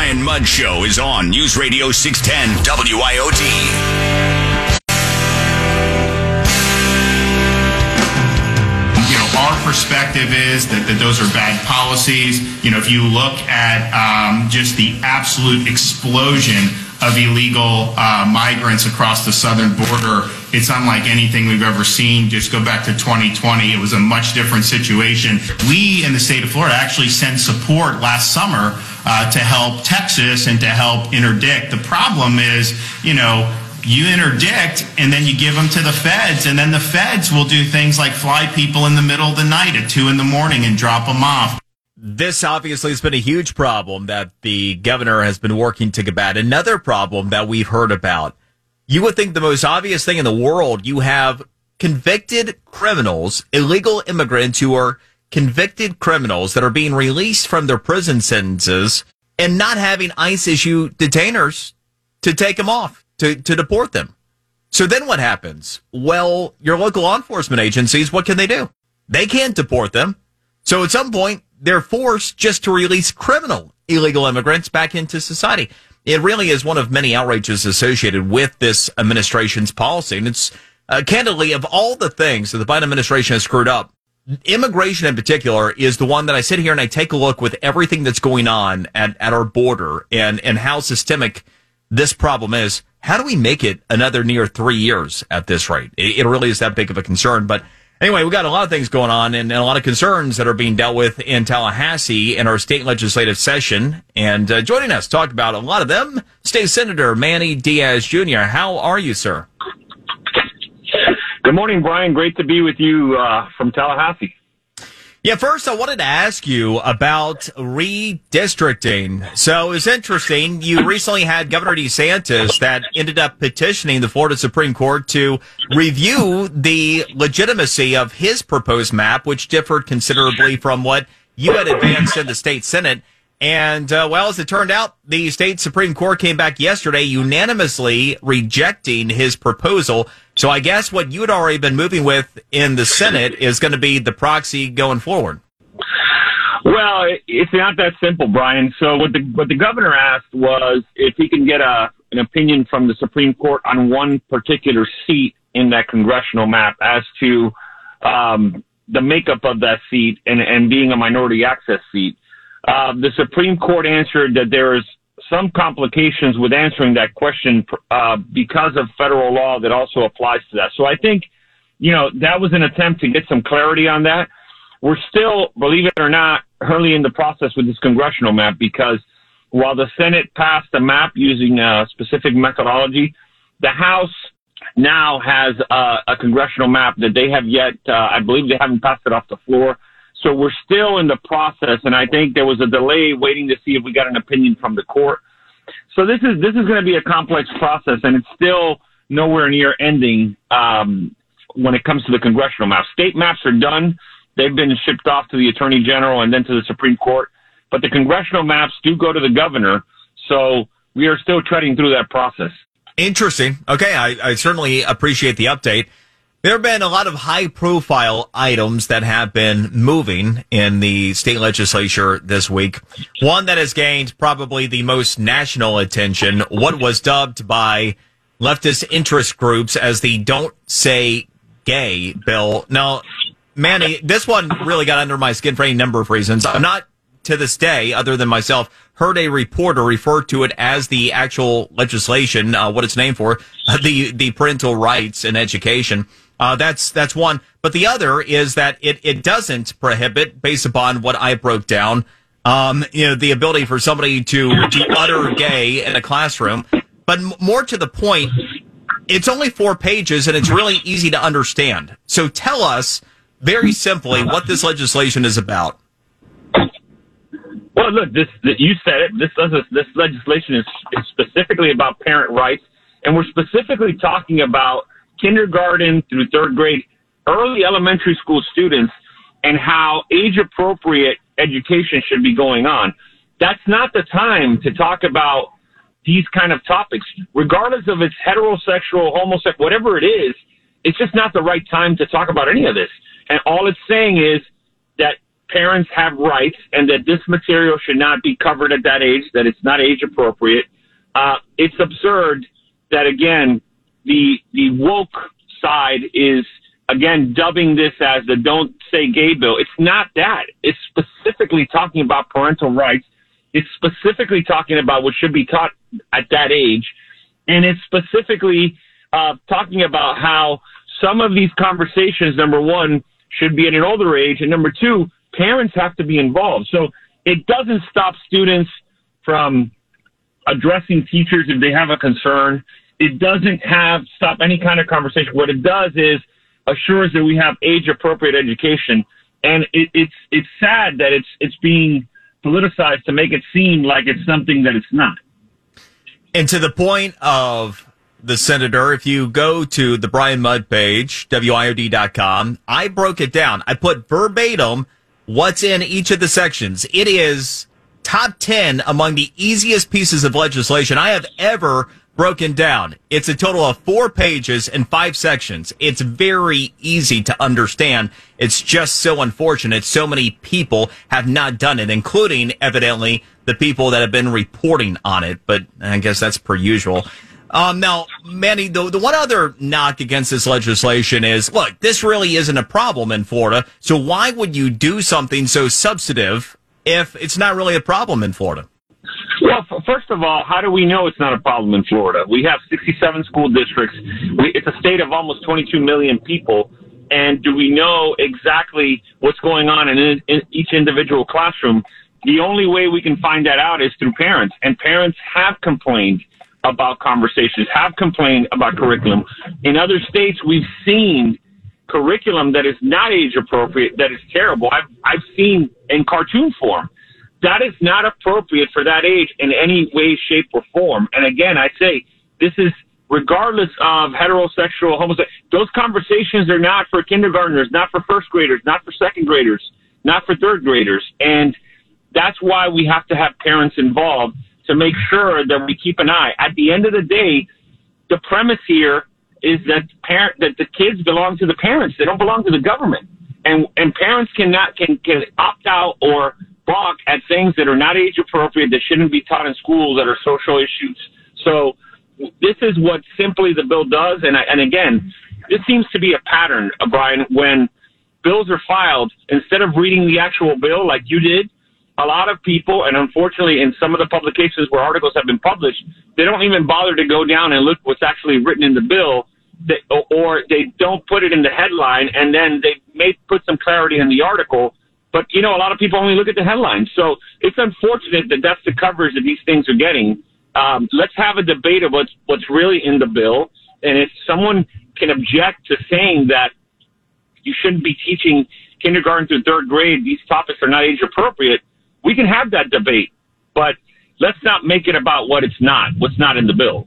Brian Mudd Show is on News Radio 610 WIOD. you know, our perspective is that, that those are bad policies. You know, if you look at um, just the absolute explosion of illegal uh, migrants across the southern border, it's unlike anything we've ever seen. Just go back to 2020. It was a much different situation. We in the state of Florida actually sent support last summer uh, to help Texas and to help interdict. The problem is, you know, you interdict and then you give them to the feds and then the feds will do things like fly people in the middle of the night at two in the morning and drop them off this obviously has been a huge problem that the governor has been working to combat. Another problem that we've heard about. You would think the most obvious thing in the world, you have convicted criminals, illegal immigrants who are convicted criminals that are being released from their prison sentences and not having ICE issue detainers to take them off, to, to deport them. So then what happens? Well, your local law enforcement agencies, what can they do? They can't deport them. So at some point, they're forced just to release criminal illegal immigrants back into society. It really is one of many outrages associated with this administration's policy. And it's uh, candidly, of all the things that the Biden administration has screwed up, immigration in particular is the one that I sit here and I take a look with everything that's going on at, at our border and, and how systemic this problem is. How do we make it another near three years at this rate? It, it really is that big of a concern. But Anyway, we've got a lot of things going on and, and, a lot of concerns that are being dealt with in Tallahassee in our state legislative session. And uh, joining us, talk about a lot of them, State Senator Manny Diaz Jr. How are you, sir? Good morning, Brian. Great to be with you uh, from Tallahassee. Yeah, first I wanted to ask you about redistricting. So it's interesting. You recently had Governor DeSantis that ended up petitioning the Florida Supreme Court to review the legitimacy of his proposed map, which differed considerably from what you had advanced in the state Senate. And, uh, well, as it turned out, the state Supreme Court came back yesterday unanimously rejecting his proposal. So I guess what you had already been moving with in the Senate is going to be the proxy going forward. Well, it's not that simple, Brian. So what the what the governor asked was if he can get a an opinion from the Supreme Court on one particular seat in that congressional map as to um, the makeup of that seat and, and being a minority access seat. Uh, the Supreme Court answered that there is some complications with answering that question uh, because of federal law that also applies to that. So I think, you know, that was an attempt to get some clarity on that. We're still, believe it or not, early in the process with this congressional map because while the Senate passed a map using a specific methodology, the House now has a, a congressional map that they have yet, uh, I believe they haven't passed it off the floor. So we're still in the process, and I think there was a delay waiting to see if we got an opinion from the court. So this is this is going to be a complex process, and it's still nowhere near ending um, when it comes to the congressional maps. State maps are done; they've been shipped off to the attorney general and then to the Supreme Court. But the congressional maps do go to the governor, so we are still treading through that process. Interesting. Okay, I, I certainly appreciate the update. There have been a lot of high profile items that have been moving in the state legislature this week. One that has gained probably the most national attention, what was dubbed by leftist interest groups as the Don't Say Gay bill. Now, Manny, this one really got under my skin for a number of reasons. I'm not to this day, other than myself, heard a reporter refer to it as the actual legislation, uh, what it's named for, the, the parental rights in education. Uh, that's that's one. But the other is that it, it doesn't prohibit, based upon what I broke down, um, you know, the ability for somebody to to utter gay in a classroom. But more to the point, it's only four pages and it's really easy to understand. So tell us very simply what this legislation is about. Well, look, this you said it. This this legislation is, is specifically about parent rights, and we're specifically talking about kindergarten through third grade, early elementary school students, and how age appropriate education should be going on. That's not the time to talk about these kind of topics, regardless of it's heterosexual, homosexual, whatever it is. It's just not the right time to talk about any of this. And all it's saying is that parents have rights and that this material should not be covered at that age, that it's not age appropriate. Uh, it's absurd that again, the, the woke side is again dubbing this as the don't say gay bill. It's not that. It's specifically talking about parental rights. It's specifically talking about what should be taught at that age. And it's specifically uh, talking about how some of these conversations, number one, should be at an older age, and number two, parents have to be involved. So it doesn't stop students from addressing teachers if they have a concern. It doesn't have stop any kind of conversation. What it does is assures that we have age appropriate education. And it, it's it's sad that it's it's being politicized to make it seem like it's something that it's not. And to the point of the senator, if you go to the Brian Mudd page, WIOD.com, I broke it down. I put verbatim what's in each of the sections. It is top 10 among the easiest pieces of legislation I have ever broken down. It's a total of four pages and five sections. It's very easy to understand. It's just so unfortunate. So many people have not done it, including evidently the people that have been reporting on it. But I guess that's per usual. Um, now, Manny, the, the one other knock against this legislation is, look, this really isn't a problem in Florida. So why would you do something so substantive if it's not really a problem in Florida? Well, first of all, how do we know it's not a problem in Florida? We have 67 school districts. We, it's a state of almost 22 million people. And do we know exactly what's going on in, in each individual classroom? The only way we can find that out is through parents. And parents have complained about conversations, have complained about curriculum. In other states, we've seen curriculum that is not age appropriate, that is terrible. I've, I've seen in cartoon form. That is not appropriate for that age in any way, shape, or form. And again, I say this is regardless of heterosexual, homosexual. Those conversations are not for kindergartners, not for first graders, not for second graders, not for third graders. And that's why we have to have parents involved to make sure that we keep an eye. At the end of the day, the premise here is that parent that the kids belong to the parents. They don't belong to the government. And and parents cannot can can opt out or balk at things that are not age appropriate that shouldn't be taught in schools that are social issues. So this is what simply the bill does. And I, and again, this seems to be a pattern, Brian, when bills are filed, instead of reading the actual bill like you did, a lot of people, and unfortunately in some of the publications where articles have been published, they don't even bother to go down and look what's actually written in the bill, they, or they don't put it in the headline, and then they may put some clarity in the article. But you know, a lot of people only look at the headlines, so it's unfortunate that that's the coverage that these things are getting. Um, let's have a debate of what's what's really in the bill, and if someone can object to saying that you shouldn't be teaching kindergarten through third grade, these topics are not age appropriate we can have that debate, but let's not make it about what it's not, what's not in the bill.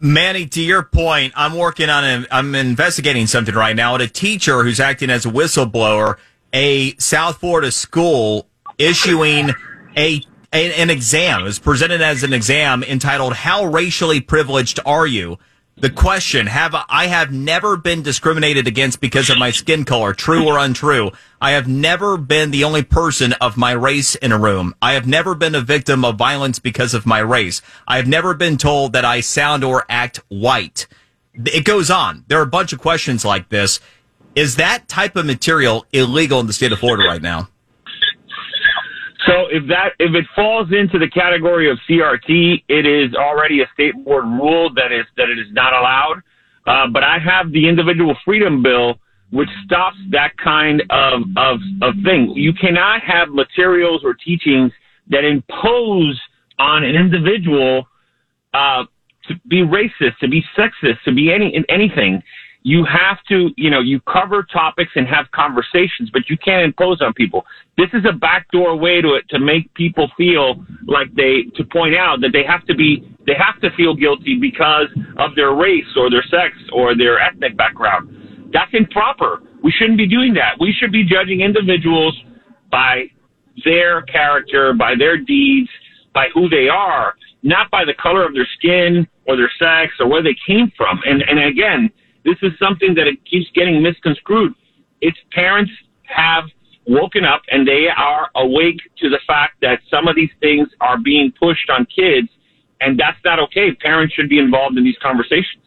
Manny, to your point, I'm working on a, I'm investigating something right now at a teacher who's acting as a whistleblower, a South Florida school issuing a, an exam. It was presented as an exam entitled "How racially privileged are you?" The question, have I have never been discriminated against because of my skin color, true or untrue. I have never been the only person of my race in a room. I have never been a victim of violence because of my race. I have never been told that I sound or act white. It goes on. There are a bunch of questions like this. Is that type of material illegal in the state of Florida right now? So if that if it falls into the category of CRT, it is already a state board rule that is that it is not allowed. Uh, but I have the individual freedom bill, which stops that kind of, of of thing. You cannot have materials or teachings that impose on an individual uh, to be racist, to be sexist, to be any anything you have to, you know, you cover topics and have conversations, but you can't impose on people. This is a backdoor way to it to make people feel like they to point out that they have to be they have to feel guilty because of their race or their sex or their ethnic background. That's improper. We shouldn't be doing that. We should be judging individuals by their character, by their deeds, by who they are, not by the color of their skin or their sex or where they came from. And and again, this is something that it keeps getting misconstrued. Its parents have woken up and they are awake to the fact that some of these things are being pushed on kids, and that's not okay. Parents should be involved in these conversations.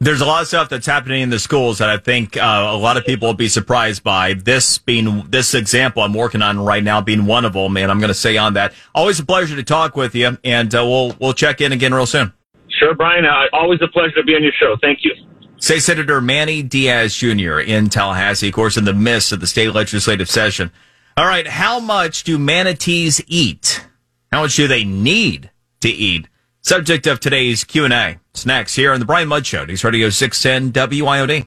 There's a lot of stuff that's happening in the schools that I think uh, a lot of people will be surprised by. This being this example I'm working on right now being one of them, and I'm going to say on that. Always a pleasure to talk with you, and uh, we'll we'll check in again real soon. Sure, Brian. Uh, always a pleasure to be on your show. Thank you. Say Senator Manny Diaz Jr. in Tallahassee, of course, in the midst of the state legislative session. All right, how much do manatees eat? How much do they need to eat? Subject of today's Q&A. It's next here on the Brian Mudd Show, News Radio 610 WIOD.